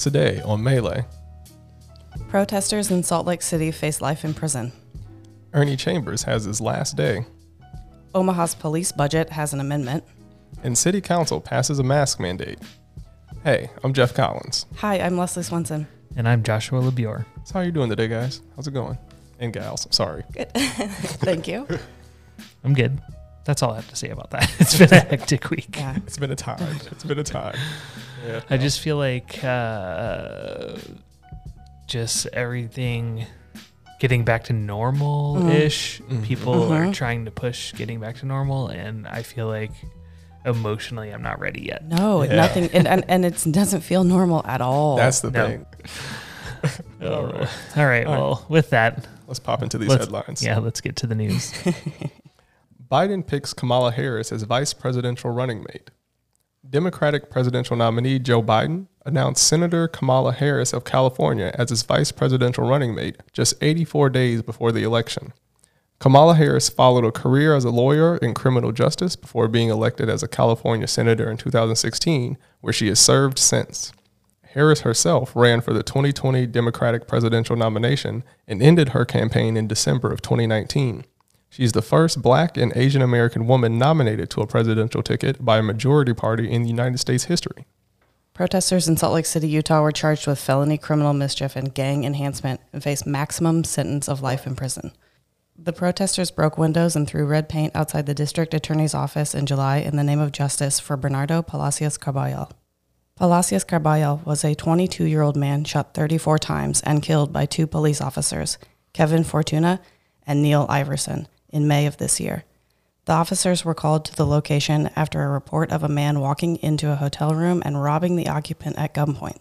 Today on Melee, Protesters in Salt Lake City face life in prison. Ernie Chambers has his last day, Omaha's police budget has an amendment. and City Council passes a mask mandate. Hey, I'm Jeff Collins. Hi, I'm Leslie Swenson. And I'm Joshua LaBure. So how you doing today, guys? How's it going? And gals, I'm sorry. Good. Thank you. I'm good. That's all I have to say about that. It's been a hectic week. Yeah. It's been a time. It's been a time. Yeah. I just feel like uh, just everything getting back to normal ish. Mhm. People are Mhm. trying to push getting back to normal, and I feel like emotionally I'm not ready yet. No, Yeah. nothing, and, and, and it doesn't feel normal at all. That's the No. thing. Oh. All right. All right. All right. Well, with that, Let's pop into these headlines. yeah, let's get to the news. Biden picks Kamala Harris as vice presidential running mate. Democratic presidential nominee Joe Biden announced Senator Kamala Harris of California as his vice presidential running mate just 84 days before the election. Kamala Harris followed a career as a lawyer in criminal justice before being elected as a California senator in 2016, where she has served since. Harris herself ran for the 2020 Democratic presidential nomination and ended her campaign in December of 2019. She's the first black and Asian American woman nominated to a presidential ticket by a majority party in the United States history. Protesters in Salt Lake City, Utah were charged with felony criminal mischief and gang enhancement and face maximum sentence of life in prison. The protesters broke windows and threw red paint outside the district attorney's office in July in the name of justice for Bernardo Palacios Carbajal. Palacios Carbajal was a 22 year old man shot 34 times and killed by two police officers, Kevin Fortuna and Neil Iverson, in May of this year. The officers were called to the location after a report of a man walking into a hotel room and robbing the occupant at gunpoint.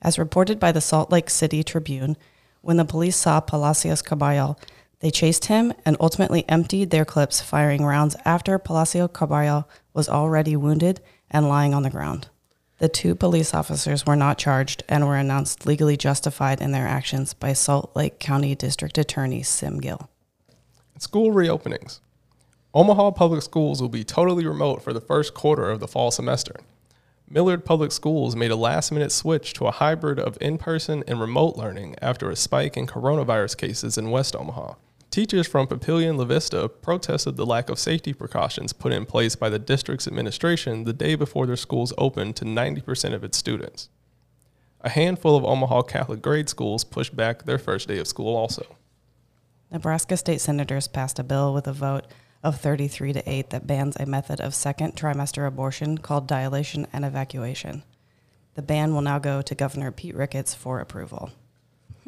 As reported by the Salt Lake City Tribune, when the police saw Palacios Carbajal, they chased him and ultimately emptied their clips, firing rounds after Palacio Carbajal was already wounded and lying on the ground. The two police officers were not charged and were announced legally justified in their actions by Salt Lake County District Attorney Sim Gill. School reopenings. Omaha Public Schools will be totally remote for the first quarter of the fall semester. Millard Public Schools made a last minute switch to a hybrid of in person and remote learning after a spike in coronavirus cases in West Omaha. Teachers from Papillion La Vista protested the lack of safety precautions put in place by the district's administration the day before their schools opened to 90% of its students. A handful of Omaha Catholic grade schools pushed back their first day of school also. Nebraska state senators passed a bill with a vote of 33 to 8 that bans a method of second trimester abortion called dilation and evacuation. The ban will now go to Governor Pete Ricketts for approval.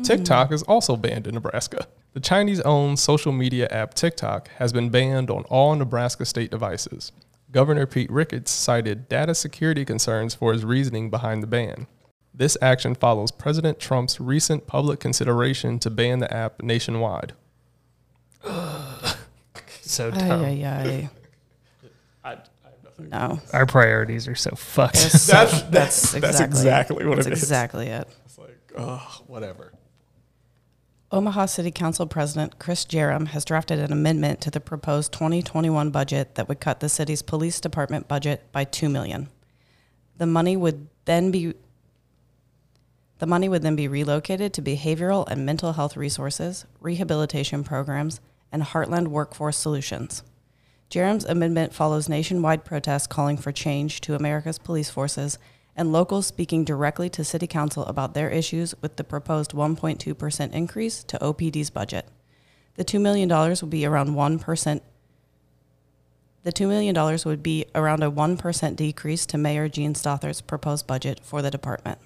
TikTok is also banned in Nebraska. The Chinese owned social media app TikTok has been banned on all Nebraska state devices. Governor Pete Ricketts cited data security concerns for his reasoning behind the ban. This action follows President Trump's recent public consideration to ban the app nationwide. So Ay, dumb. ay, ay. No. Our priorities are so fucked. There's so- That's- that's, that's exactly, exactly what that's it is. exactly it. It's like, oh, whatever. Omaha City Council President Chris Jerram has drafted an amendment to the proposed 2021 budget that would cut the city's police department budget by 2 million. The money would then be the money would then be relocated to behavioral and mental health resources, rehabilitation programs, and Heartland Workforce Solutions. Jerram's amendment follows nationwide protests calling for change to America's police forces and locals speaking directly to City Council about their issues with the proposed 1.2% increase to OPD's budget. The $2 million would be around 1%. The $2 million would be around a 1% decrease to Mayor Jean Stothert's proposed budget for the department.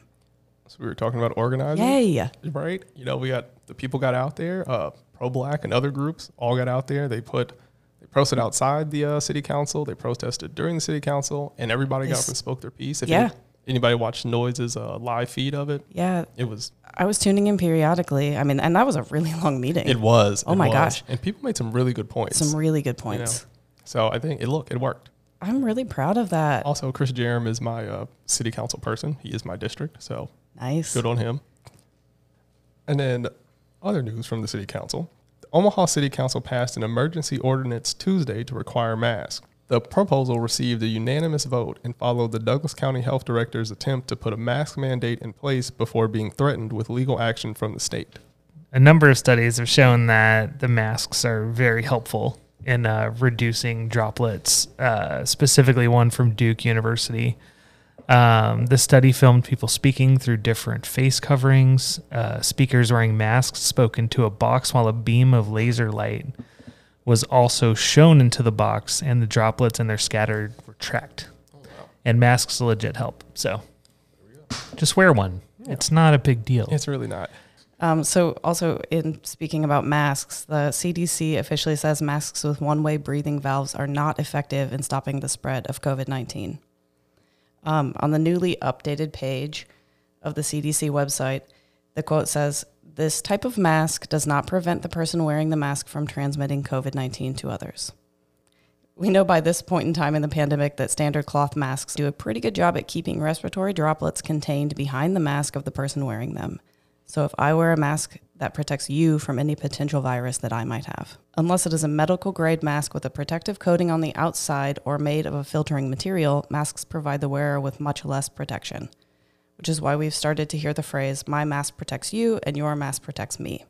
So we were talking about organizing. Yay! right? You know, we got the people got out there, uh, pro black and other groups all got out there. They put they protested outside the uh, city council. They protested during the city council, and everybody got up and spoke their piece. If Yeah. any- anybody watched Noise's uh, live feed of it, Yeah, it was I was tuning in periodically. I mean, and that was a really long meeting. it was. Oh it my was. gosh. And people made some really good points. Some really good you know. points. So I think it look it worked. I'm really proud of that. Also, Chris Jerram is my uh, city council person. He is my district, so Nice. Good on him. And then other news from the city council. The Omaha City Council passed an emergency ordinance Tuesday to require masks. The proposal received a unanimous vote and followed the Douglas County Health Director's attempt to put a mask mandate in place before being threatened with legal action from the state. A number of studies have shown that the masks are very helpful in uh, reducing droplets, uh, specifically one from Duke University. Um, the study filmed people speaking through different face coverings. Uh, speakers wearing masks spoke into a box while a beam of laser light was also shown into the box, and the droplets and their scattered were tracked. And masks legit help. So just wear one. It's not a big deal. It's really not. Um, so, also in speaking about masks, the CDC officially says masks with one way breathing valves are not effective in stopping the spread of COVID 19. Um, on the newly updated page of the CDC website, the quote says, This type of mask does not prevent the person wearing the mask from transmitting COVID 19 to others. We know by this point in time in the pandemic that standard cloth masks do a pretty good job at keeping respiratory droplets contained behind the mask of the person wearing them. So if I wear a mask that protects you from any potential virus that I might have, unless it is a medical grade mask with a protective coating on the outside or made of a filtering material, masks provide the wearer with much less protection, which is why we've started to hear the phrase, my mask protects you and your mask protects me.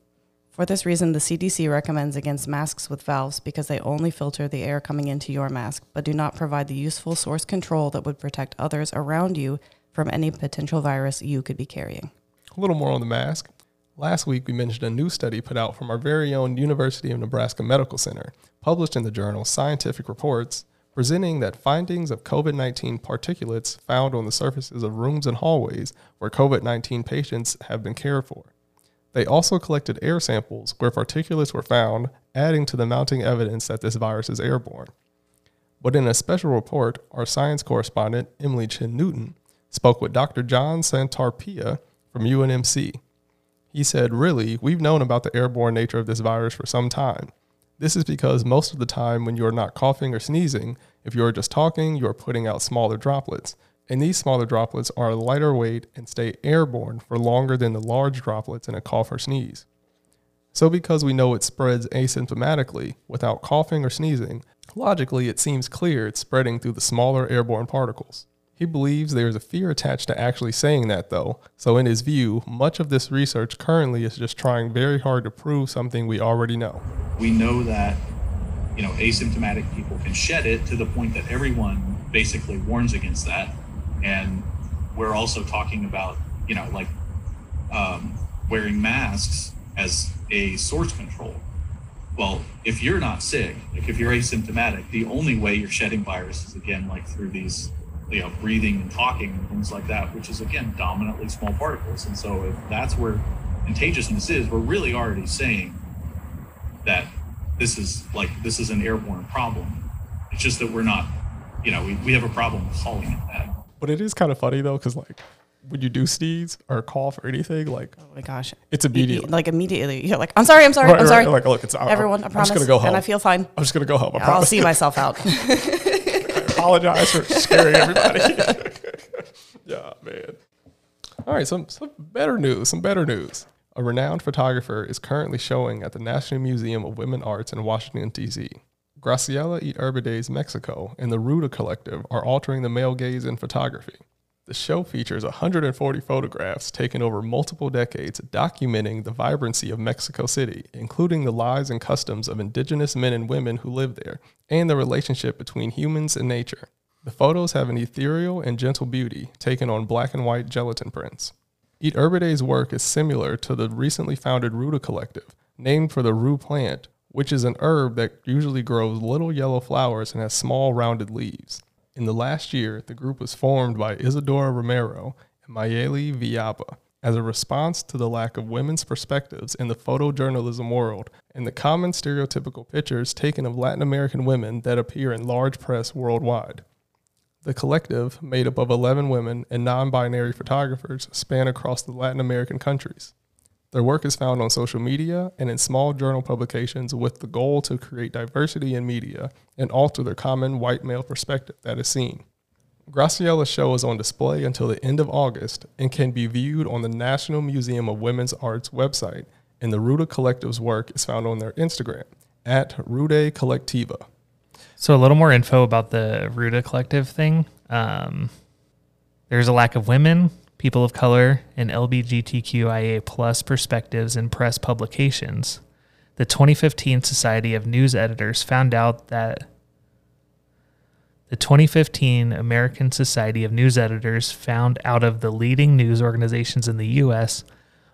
For this reason, the CDC recommends against masks with valves because they only filter the air coming into your mask, but do not provide the useful source control that would protect others around you from any potential virus you could be carrying. A little more on the mask. Last week, we mentioned a new study put out from our very own University of Nebraska Medical Center, published in the journal Scientific Reports, presenting that findings of COVID 19 particulates found on the surfaces of rooms and hallways where COVID 19 patients have been cared for. They also collected air samples where particulates were found, adding to the mounting evidence that this virus is airborne. But in a special report, our science correspondent, Emily Chen Newton, spoke with Dr. John Santarpia from UNMC. He said, Really, we've known about the airborne nature of this virus for some time. This is because most of the time, when you're not coughing or sneezing, if you're just talking, you're putting out smaller droplets. And these smaller droplets are lighter weight and stay airborne for longer than the large droplets in a cough or sneeze. So, because we know it spreads asymptomatically without coughing or sneezing, logically it seems clear it's spreading through the smaller airborne particles. He believes there is a fear attached to actually saying that, though. So, in his view, much of this research currently is just trying very hard to prove something we already know. We know that, you know, asymptomatic people can shed it to the point that everyone basically warns against that. And we're also talking about, you know, like um, wearing masks as a source control. Well, if you're not sick, like if you're asymptomatic, the only way you're shedding virus is again like through these you know, breathing and talking and things like that, which is again dominantly small particles. And so if that's where contagiousness is, we're really already saying that this is like this is an airborne problem. It's just that we're not, you know, we, we have a problem calling it that. But it is kind of funny though, because like when you do sneeze or cough or anything, like Oh my gosh. it's immediate. Like immediately, you're like, I'm sorry, I'm sorry, Right, I'm right, sorry. Like, look, it's I- Everyone, I I'm promise. just gonna go home. And I feel fine. I'm just gonna go home. I I'll see myself out. apologize for scaring everybody. yeah, man. All right, some some better news. Some better news. A renowned photographer is currently showing at the National Museum of Women Arts in Washington D.C. Graciela y Iturbide's Mexico and the Ruda Collective are altering the male gaze in photography. The show features 140 photographs taken over multiple decades documenting the vibrancy of Mexico City, including the lives and customs of indigenous men and women who live there, and the relationship between humans and nature. The photos have an ethereal and gentle beauty taken on black and white gelatin prints. Iturbide's work is similar to the recently founded Ruda Collective, named for the rue plant, which is an herb that usually grows little yellow flowers and has small rounded leaves. In the last year, the group was formed by Isadora Romero and Mayeli Villalba as a response to the lack of women's perspectives in the photojournalism world and the common stereotypical pictures taken of Latin American women that appear in large press worldwide. The collective, made up of 11 women and non binary photographers, span across the Latin American countries. Their work is found on social media and in small journal publications with the goal to create diversity in media and alter the common white male perspective that is seen. Graciela's show is on display until the end of August and can be viewed on the National Museum of Women's Arts website, and the Ruda Collective's work is found on their Instagram at Ruda Colectiva. So a little more info about the Ruda Collective thing. Um, there's a lack of women, people of color, and LGBTQIA plus perspectives in press publications. The 2015 Society of News Editors found out that the 2015 American Society of News Editors found out of the leading news organizations in the U.S.,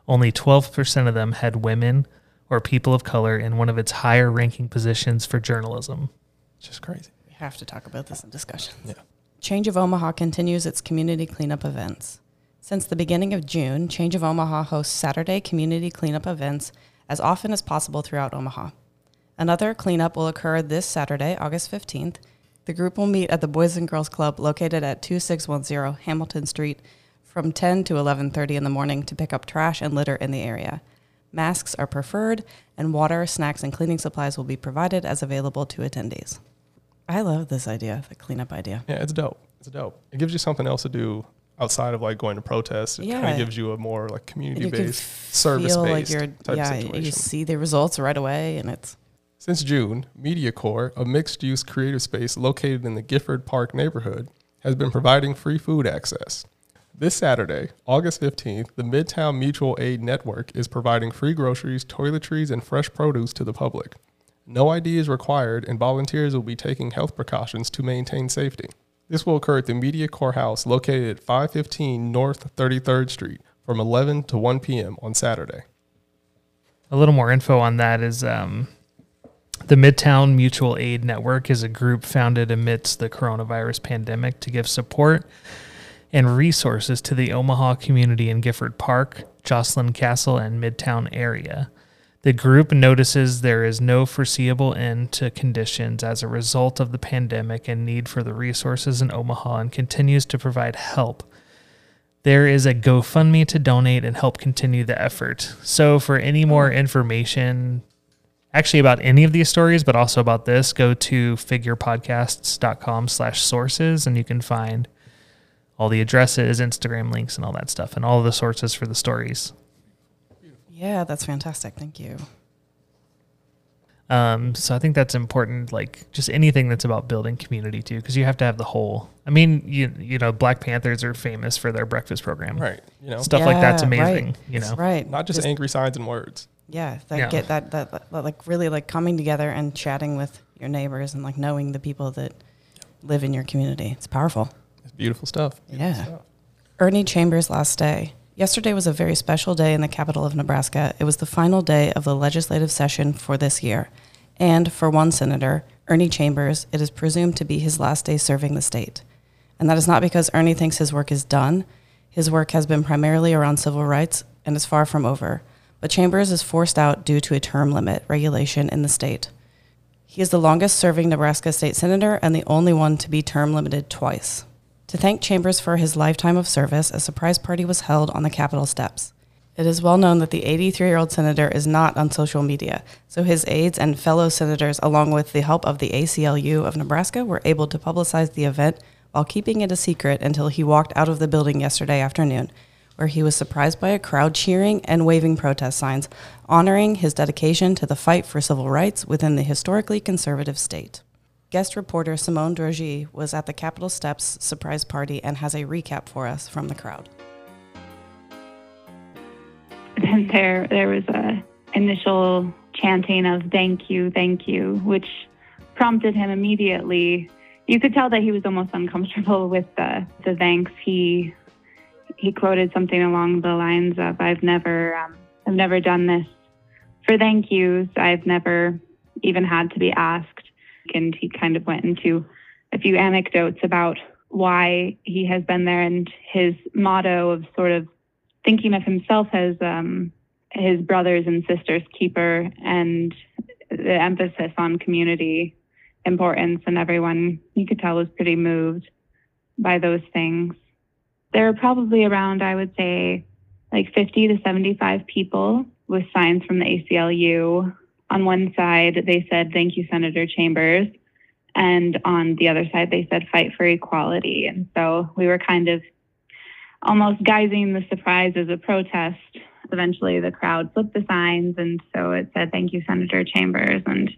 only 12% of them had women or people of color in one of its higher ranking positions for journalism. It's just crazy. We have to talk about this in discussion. Yeah. Change of Omaha continues its community cleanup events. Since the beginning of June, Change of Omaha hosts Saturday community cleanup events as often as possible throughout Omaha. Another cleanup will occur this Saturday, August 15th. The group will meet at the Boys and Girls Club located at 2610 Hamilton Street from 10 to 11:30 in the morning to pick up trash and litter in the area. Masks are preferred and water, snacks and cleaning supplies will be provided as available to attendees. I love this idea, the cleanup idea. Yeah, it's dope. It's dope. It gives you something else to do outside of like going to protests. It kind of gives you a more like community based, service like based you're type yeah, situation. you see the results right away and it's Since June, Media MediaCore, a mixed use creative space located in the Gifford Park neighborhood, has been providing free food access. This Saturday, August 15th, the Midtown Mutual Aid Network is providing free groceries, toiletries, and fresh produce to the public. No ID is required, and volunteers will be taking health precautions to maintain safety. This will occur at the Media Courthouse located at 515 North 33rd Street from 11 to 1 p.m. on Saturday. A little more info on that is um, the Midtown Mutual Aid Network is a group founded amidst the coronavirus pandemic to give support and resources to the Omaha community in Gifford Park, Joslyn Castle, and Midtown area. The group notices there is no foreseeable end to conditions as a result of the pandemic and need for the resources in Omaha and continues to provide help there is a GoFundMe to donate and help continue the effort. So for any more oh. information, actually about any of these stories, but also about this, go to figurepodcasts.com slash sources and you can find all the addresses, Instagram links, and all that stuff, and all the sources for the stories. Yeah, that's fantastic. Thank you. Um, so I think that's important, like just anything that's about building community too, because you have to have the whole. I mean, you you know, Black Panthers are famous for their breakfast program. Right. You know, Stuff like that's Yeah, right. amazing. You know, Right. not just angry signs and words. Yeah, that Yeah. get that, that that like really like coming together and chatting with your neighbors and like knowing the people that live in your community. It's powerful. It's beautiful stuff. Beautiful Yeah. stuff. Ernie Chambers' last day. Yesterday was a very special day in the capital of Nebraska. It was the final day of the legislative session for this year. And for one senator, Ernie Chambers, it is presumed to be his last day serving the state. And that is not because Ernie thinks his work is done. His work has been primarily around civil rights and is far from over. But Chambers is forced out due to a term limit regulation in the state. He is the longest serving Nebraska state senator and the only one to be term limited twice. To thank Chambers for his lifetime of service, a surprise party was held on the Capitol steps. It is well known that the 83 year old senator is not on social media, so his aides and fellow senators, along with the help of the ACLU of Nebraska, were able to publicize the event while keeping it a secret until he walked out of the building yesterday afternoon, where he was surprised by a crowd cheering and waving protest signs, honoring his dedication to the fight for civil rights within the historically conservative state. Guest reporter Simone Drogy was at the Capitol Steps surprise party and has a recap for us from the crowd. there there was a initial chanting of thank you thank you which prompted him immediately. You could tell that he was almost uncomfortable with the the thanks. He he quoted something along the lines of i've never um, i've never done this for thank yous. I've never even had to be asked and he kind of went into a few anecdotes about why he has been there and his motto of sort of thinking of himself as um, his brothers and sisters keeper and the emphasis on community importance and everyone you could tell was pretty moved by those things. There are probably around i would say like 50 to 75 people with signs from the aclu on one side they said thank you senator chambers and on the other side they said fight for equality and so we were kind of almost guising the surprise as a protest. Eventually, the crowd flipped the signs, and so it said, Thank you, Senator Chambers. And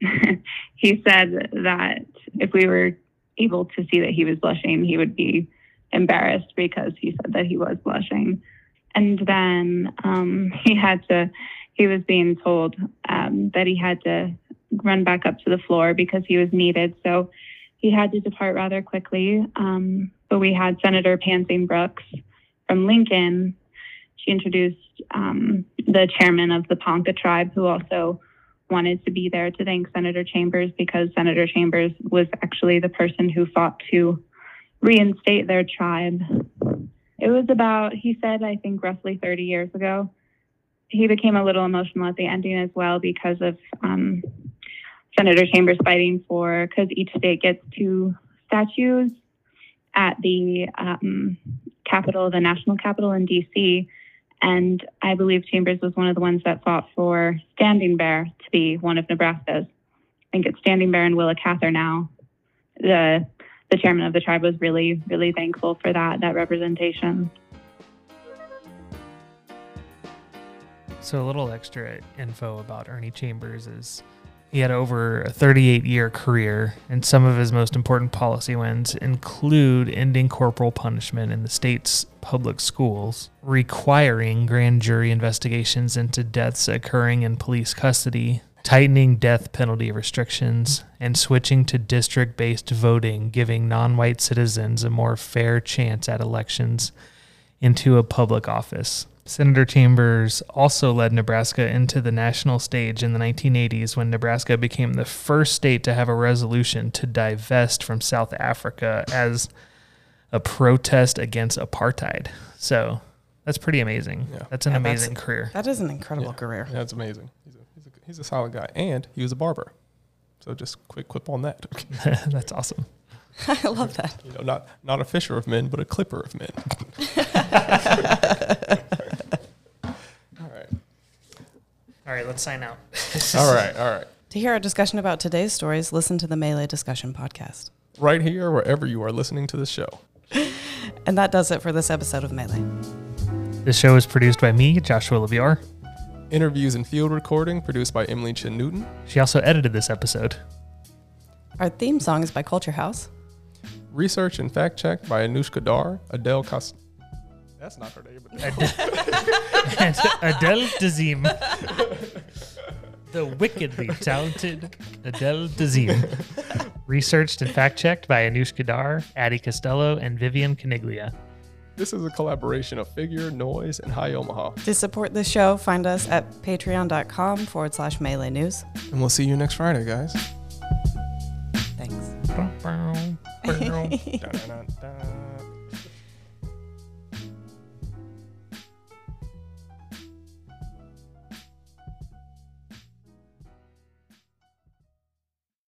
he said that if we were able to see that he was blushing, he would be embarrassed because he said that he was blushing. And then um, he had to, he was being told um, that he had to run back up to the floor because he was needed. So he had to depart rather quickly. Um, but we had Senator Pansing Brooks from Lincoln. She introduced um, the chairman of the Ponca tribe, who also wanted to be there to thank Senator Chambers because Senator Chambers was actually the person who fought to reinstate their tribe. It was about, he said, I think roughly 30 years ago. He became a little emotional at the ending as well because of um, Senator Chambers fighting for, because each state gets two statues at the um, capital, the national capital in DC. And I believe Chambers was one of the ones that fought for Standing Bear to be one of Nebraska's. I think it's Standing Bear and Willa Cather now. The the chairman of the tribe was really, really thankful for that that representation. So, a little extra info about Ernie Chambers is he had over a 38 year career, and some of his most important policy wins include ending corporal punishment in the state's public schools, requiring grand jury investigations into deaths occurring in police custody, tightening death penalty restrictions, and switching to district based voting, giving non white citizens a more fair chance at elections into a public office. Senator Chambers also led Nebraska into the national stage in the 1980s when Nebraska became the first state to have a resolution to divest from South Africa as a protest against apartheid. So that's pretty amazing. Yeah. That's an Yeah, that's- amazing career. That is an incredible Yeah. career. That's amazing. He's a, he's, a, he's a solid guy. And he was a barber. So just quick quip on that. that's awesome. I love that. you know, not, not a fisher of men, but a clipper of men. all right. All right, let's sign out. All right. All right. To hear our discussion about today's stories, listen to the Melee Discussion podcast. Right here, wherever you are listening to this show. And that does it for this episode of Melee. This show is produced by me, Joshua LaBure. Interviews and field recording produced by Emily Chen Newton. She also edited this episode. Our theme song is by Culture House. Research and fact check by Anushka Dhar, Adele Cost. That's not her name. But and Adele Dazim. the wickedly talented Adele Dazim. Researched and fact checked by Anushka Dhar, Addie Costello, and Vivian Caniglia. this is a collaboration of Figure, Noise, and Hi Omaha. To support this show, find us at patreon.com forward slash melee news. And we'll see you next Friday, guys. Thanks.